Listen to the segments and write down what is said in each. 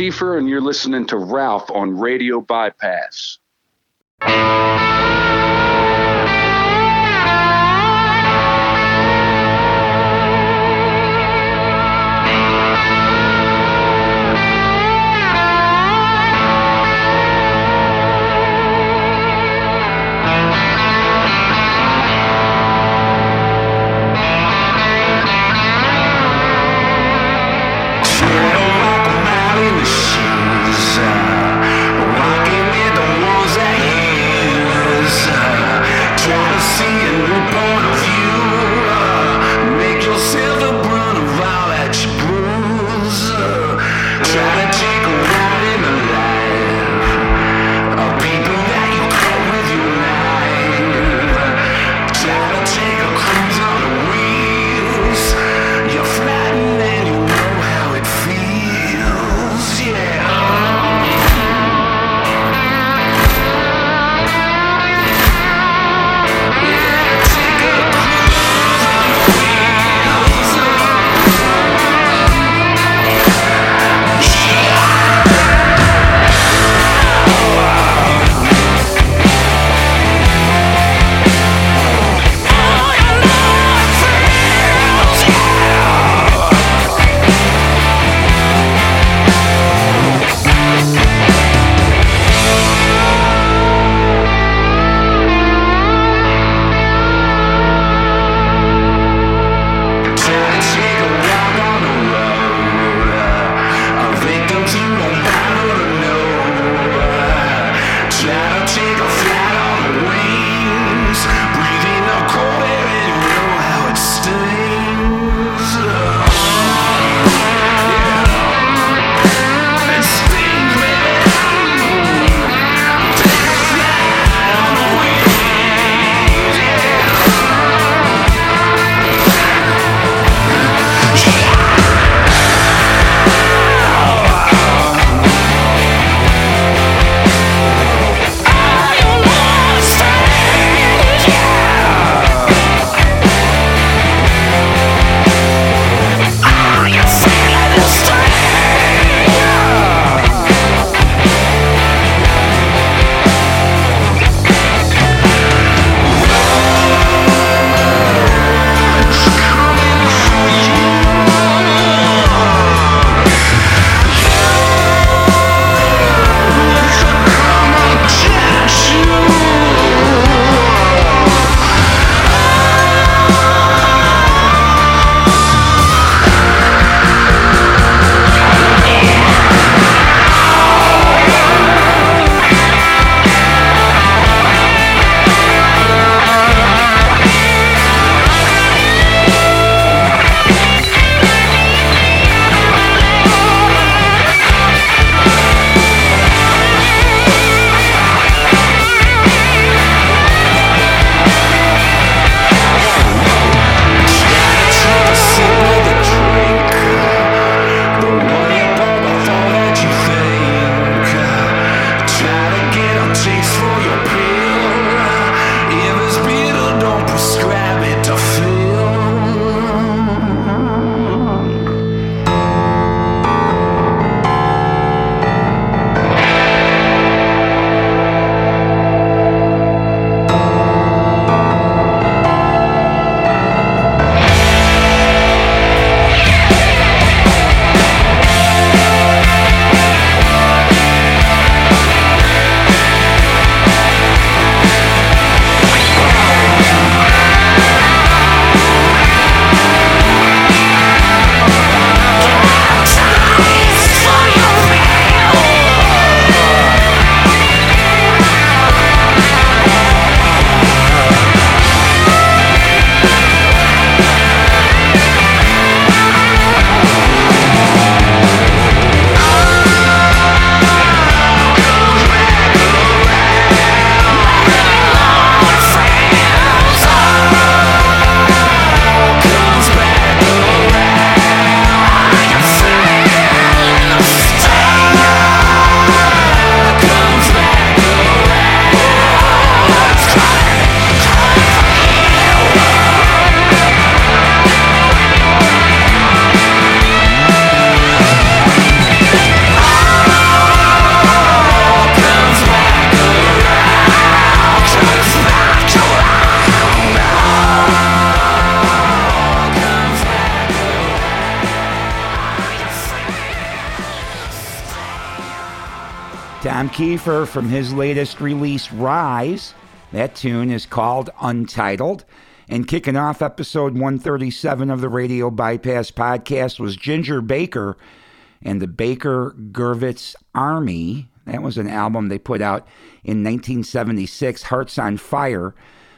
Keifer, and you're listening to Ralph on Radio Bypass. Keifer from his latest release, Rise. That tune is called Untitled. And kicking off episode 137 of the Radio Bypass podcast was Ginger Baker and the Baker Gurvitz Army. That was an album they put out in 1976. Hearts on Fire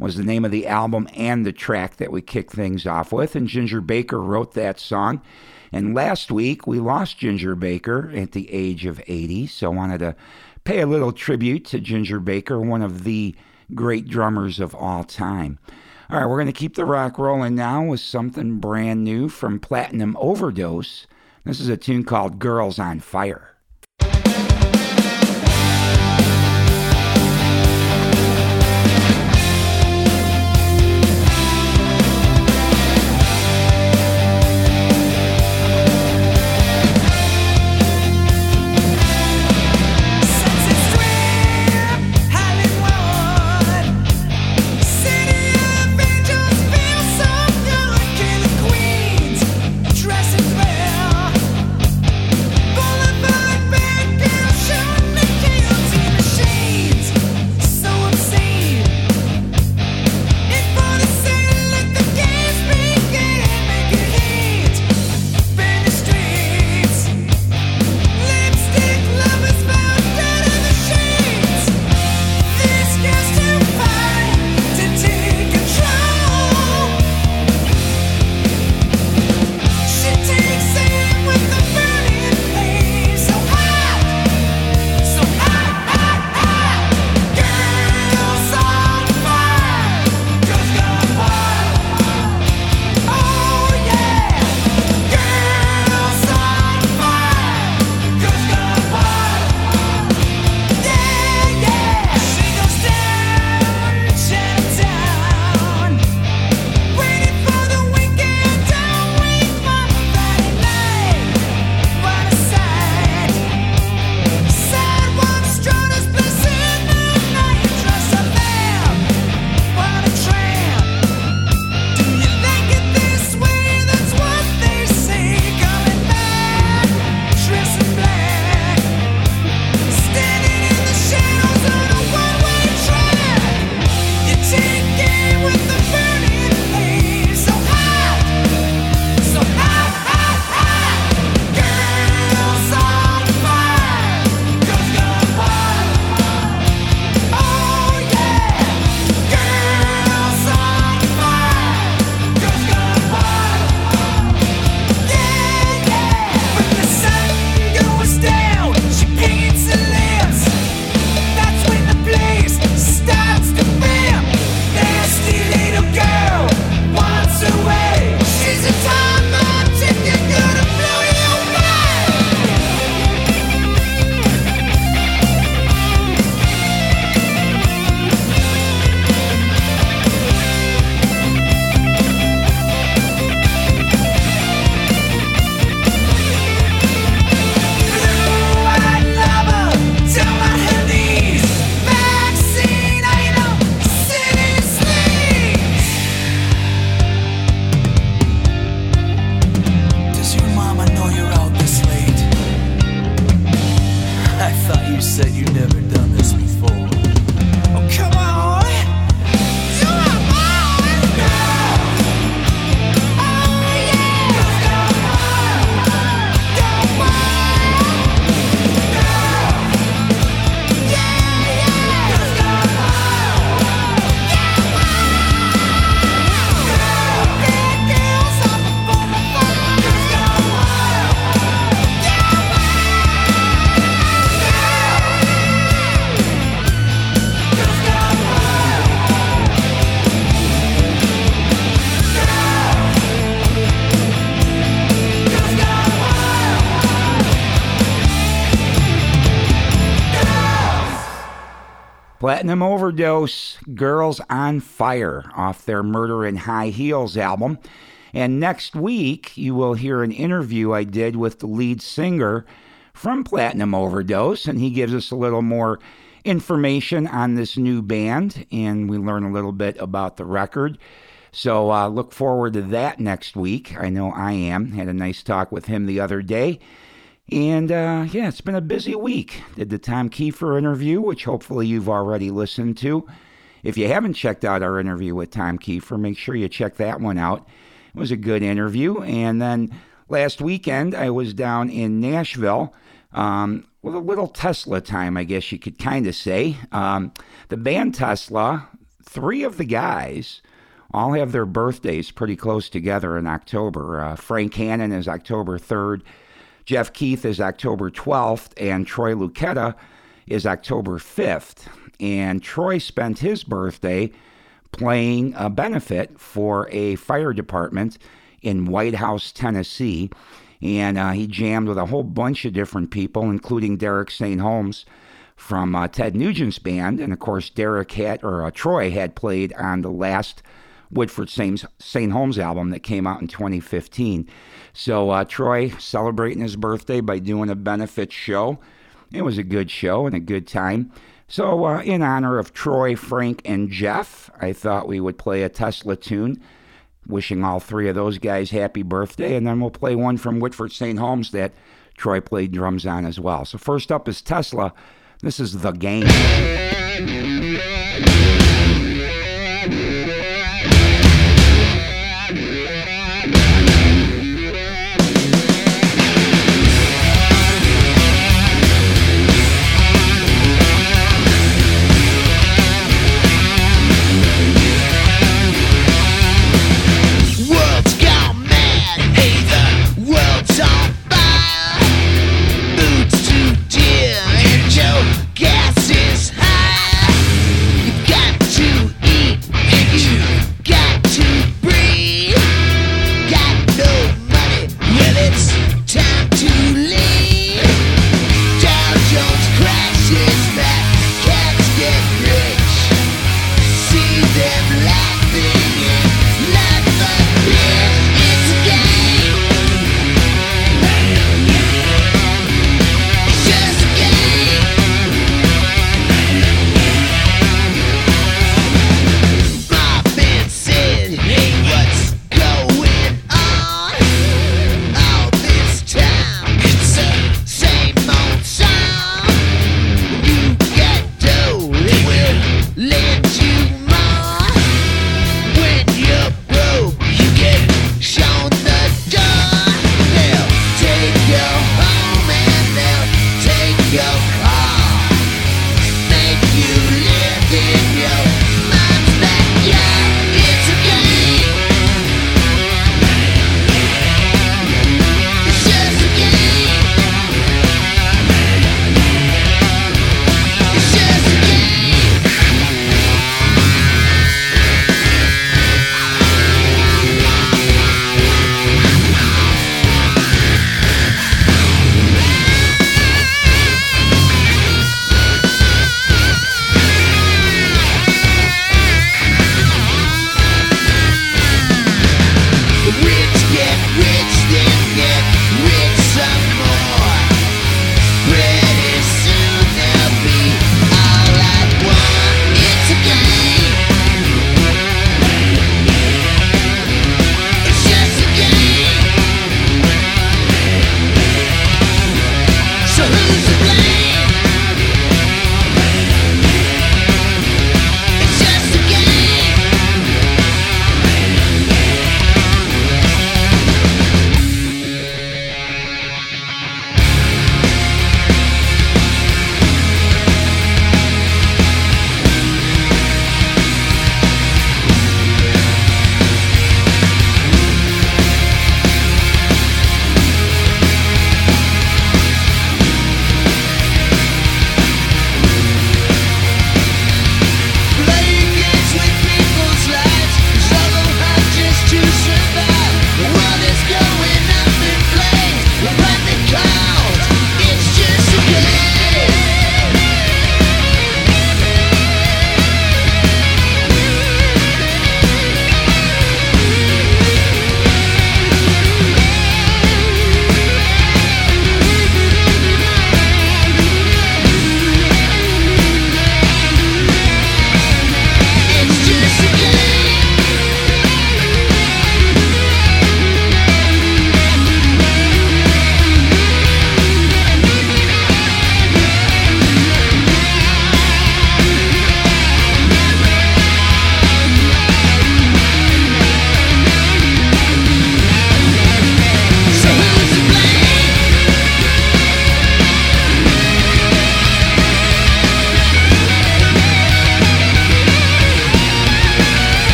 was the name of the album and the track that we kicked things off with. And Ginger Baker wrote that song. And last week we lost Ginger Baker at the age of 80, so I wanted to pay a little tribute to Ginger Baker, one of the great drummers of all time. All right, we're going to keep the rock rolling now with something brand new from Platinum Overdose. This is a tune called Girls on Fire. Overdose, Girls on Fire, off their Murder in High Heels album. And next week, you will hear an interview I did with the lead singer from Platinum Overdose, and he gives us a little more information on this new band, and we learn a little bit about the record. So uh, look forward to that next week. I know I am. Had a nice talk with him the other day. And uh, yeah, it's been a busy week. Did the Tom Keifer interview, which hopefully you've already listened to. If you haven't checked out our interview with Tom Keifer, make sure you check that one out. It was a good interview. And then last weekend, I was down in Nashville um, with a little Tesla time, I guess you could kind of say. Um, the band Tesla, three of the guys, all have their birthdays pretty close together in October. Uh, Frank Hannon is October 3rd, Jeff Keith is October 12th, and Troy Luccketta is October 5th. And Troy spent his birthday playing a benefit for a fire department in White House, Tennessee. And uh, he jammed with a whole bunch of different people, including Derek St. Holmes from uh, Ted Nugent's band. And of course, Derek had, or uh, Troy had played on the last Whitford St. Holmes album that came out in 2015. So uh, Troy celebrating his birthday by doing a benefit show. It was a good show and a good time. So, uh, in honor of Troy, Frank, and Jeff, I thought we would play a Tesla tune, wishing all three of those guys happy birthday, and then we'll play one from Whitford St. Holmes that Troy played drums on as well. So, first up is Tesla. This is The Game.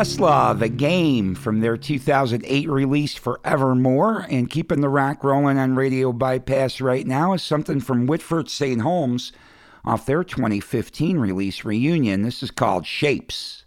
Tesla, The Game from their 2008 release Forevermore. And keeping the rock rolling on Radio Bypass right now is something from Whitford St. Holmes off their 2015 release Reunion. This is called Shapes.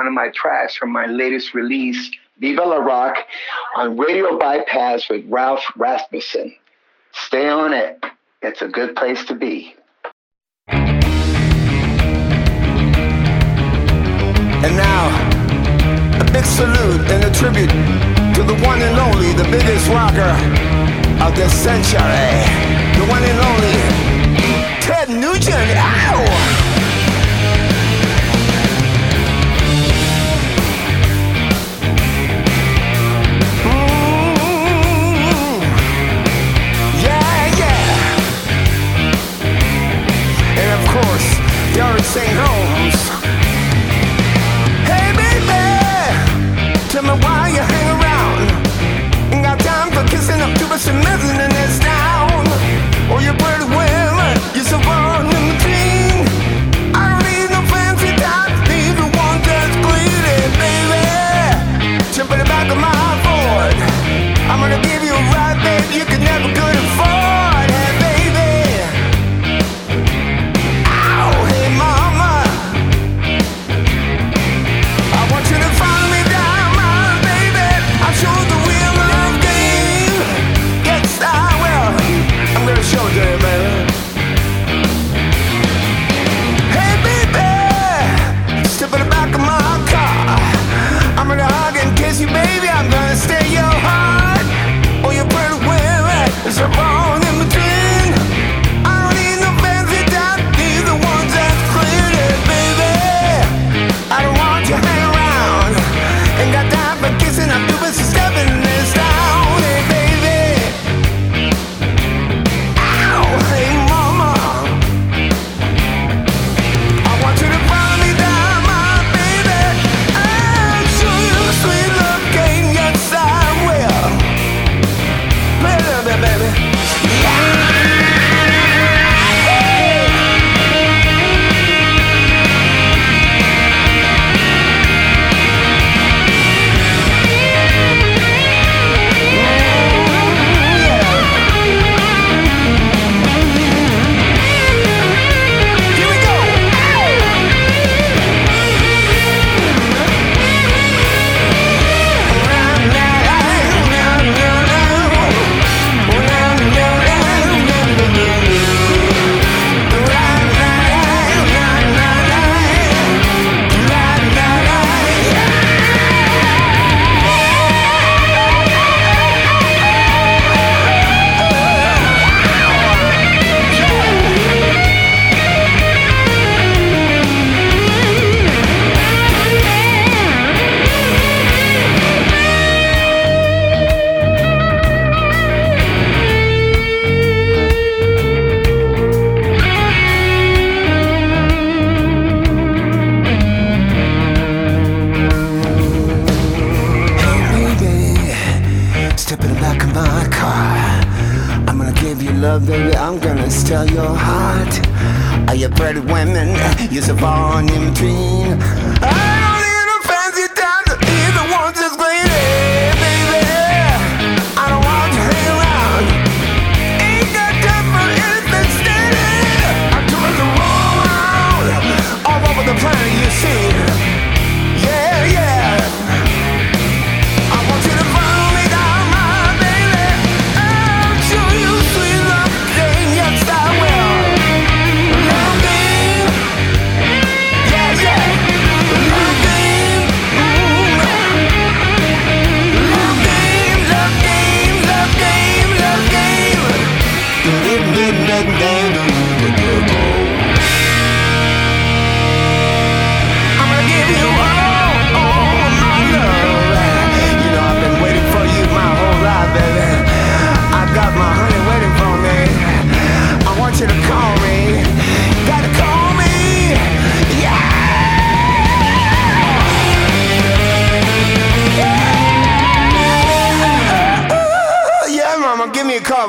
One of my tracks from my latest release, Viva La Rock, on Radio Bypass with Ralph Rasmussen. Stay on it. It's a good place to be. And now, a big salute and a tribute to the one and only, the biggest rocker of this century. The one and only, Ted Nugent. Ow! St. Holmes. Hey baby, tell me why you hang around. Ain't got time for kissing up to us and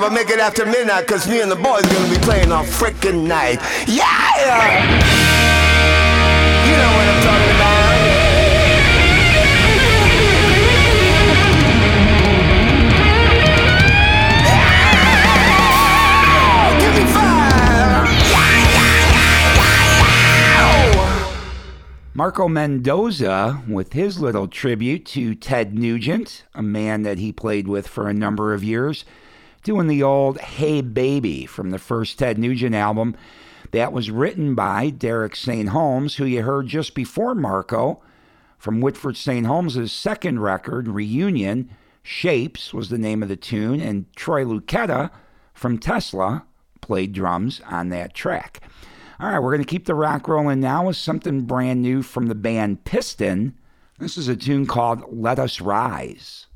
I'ma make it after midnight, cause me and the boys gonna be playing all freaking night. Yeah! You know what I'm talking about. Marco Mendoza with his little tribute to Ted Nugent, a man that he played with for a number of years doing the old Hey Baby from the first Ted Nugent album. That was written by Derek St. Holmes, who you heard just before Marco from Whitford St. Holmes's second record, Reunion. Shapes was the name of the tune, and Troy Luccketta from Tesla played drums on that track. All right, we're going to keep the rock rolling now with something brand new from the band Piston. This is a tune called Let Us Rise.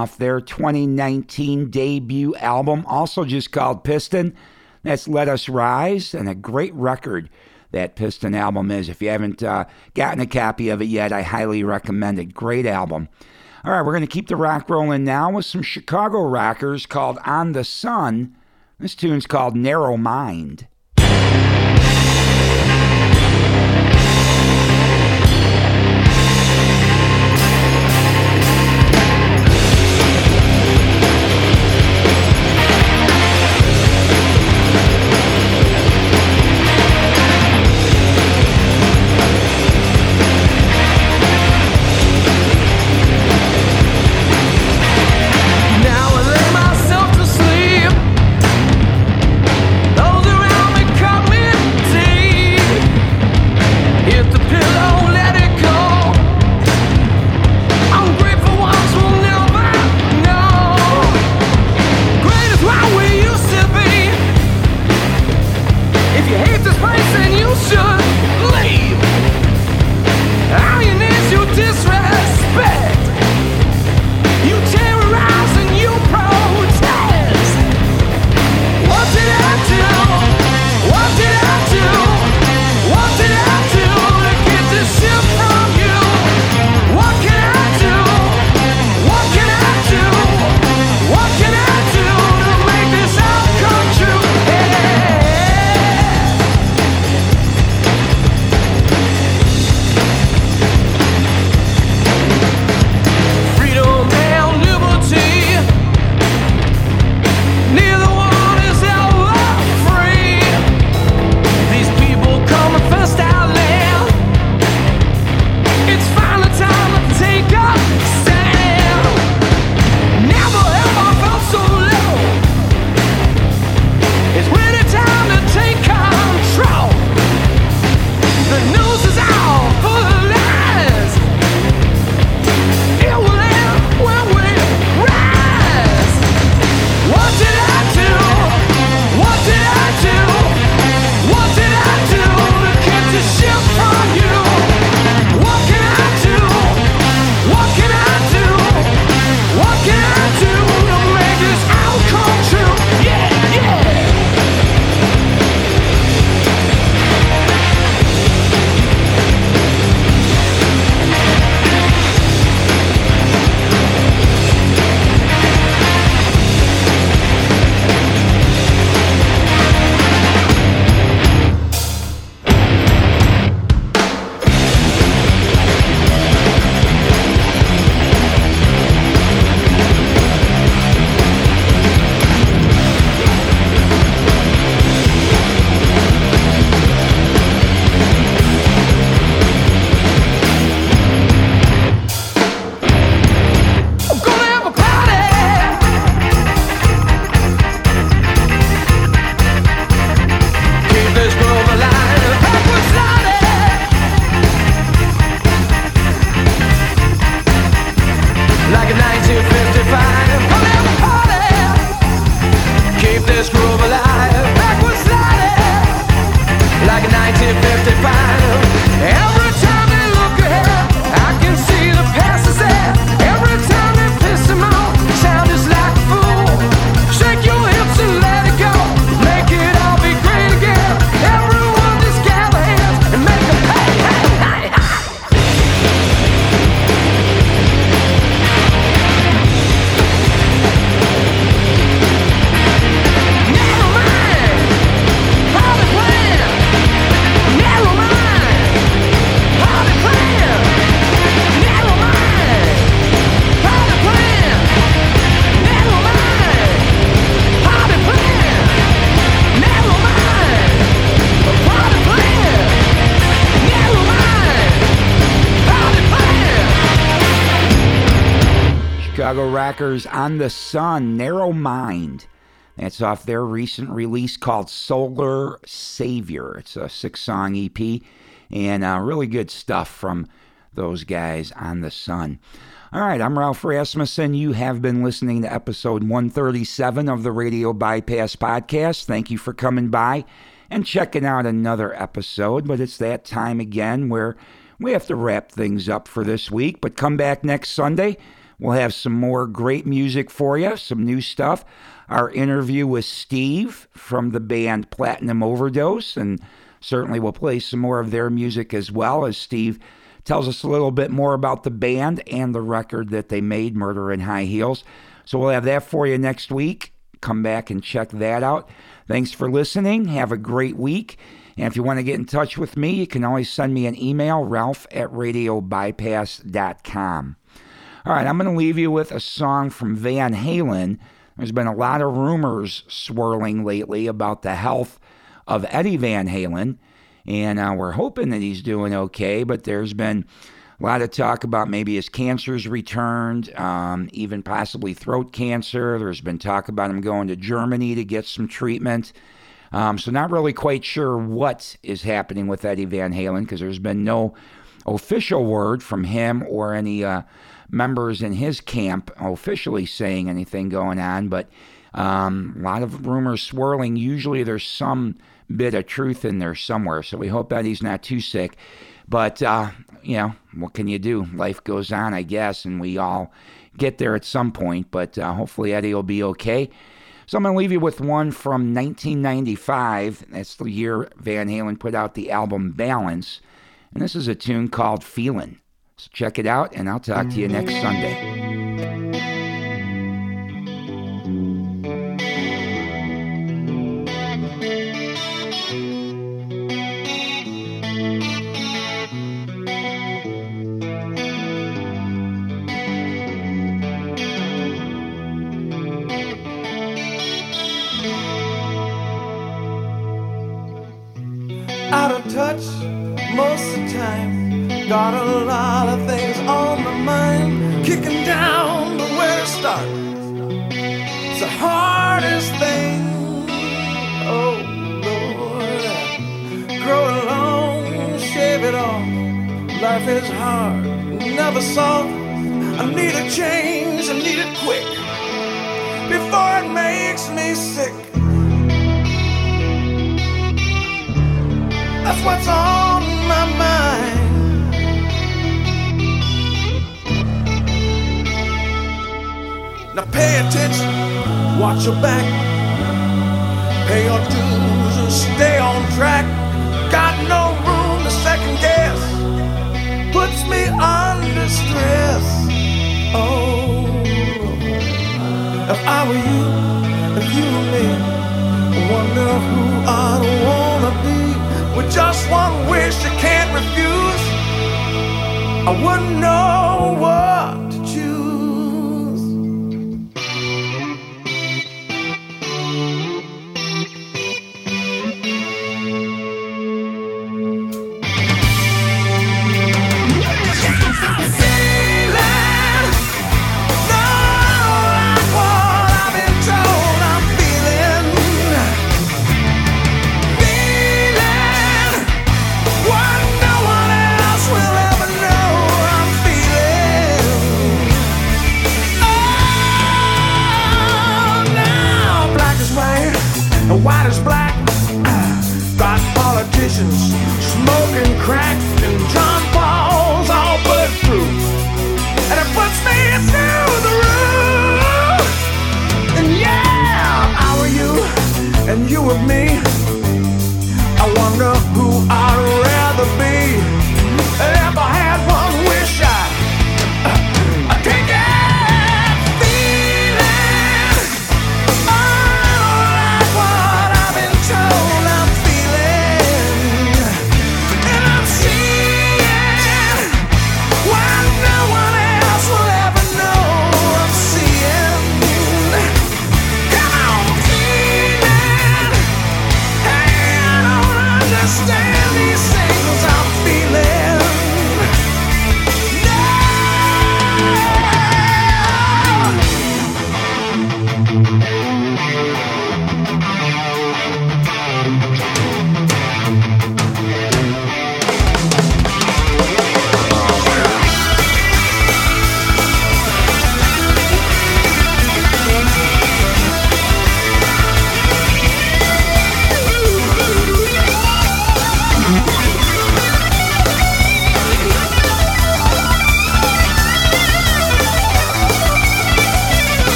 Off their 2019 debut album, also just called Piston. That's Let Us Rise, and a great record that Piston album is. If you haven't uh, gotten a copy of it yet, I highly recommend it. Great album. All right, we're going to keep the rock rolling now with some Chicago rockers called On the Sun. This tune's called Narrow Mind. Rockers on the Sun, Narrow Mind. That's off their recent release called Solar Savior. It's a six song EP and uh, really good stuff from those guys on the Sun. All right, I'm Ralph Rasmussen. You have been listening to episode 137 of the Radio Bypass Podcast. Thank you for coming by and checking out another episode. But it's that time again where we have to wrap things up for this week. But come back next Sunday We'll have some more great music for you, some new stuff. Our interview with Steve from the band Platinum Overdose, and certainly we'll play some more of their music as well as Steve tells us a little bit more about the band and the record that they made, Murder in High Heels. So we'll have that for you next week. Come back and check that out. Thanks for listening. Have a great week. And if you want to get in touch with me, you can always send me an email, ralph at radiobypass.com. All right, I'm going to leave you with a song from Van Halen. There's been a lot of rumors swirling lately about the health of Eddie Van Halen, and uh, we're hoping that he's doing okay, but there's been a lot of talk about maybe his cancer's returned, um, even possibly throat cancer. There's been talk about him going to Germany to get some treatment. Um, so, not really quite sure what is happening with Eddie Van Halen because there's been no official word from him or any uh, members in his camp officially saying anything going on. But um, a lot of rumors swirling. Usually, there's some bit of truth in there somewhere. So, we hope Eddie's not too sick. But, uh, you know, what can you do? Life goes on, I guess, and we all get there at some point. But uh, hopefully, Eddie will be okay. So I'm going to leave you with one from 1995. That's the year Van Halen put out the album Balance. And this is a tune called Feelin'. So check it out, and I'll talk to you next Sunday. touch most of the time. Got a is hard, never soft. I need a change, I need it quick before it makes me sick. That's what's on my mind. Now pay attention, watch your back, pay your dues and stay on track. Me under stress. Oh, if I were you, if you were me, I wonder who I'd wanna be with just one wish can't refuse. I wouldn't know what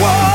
world.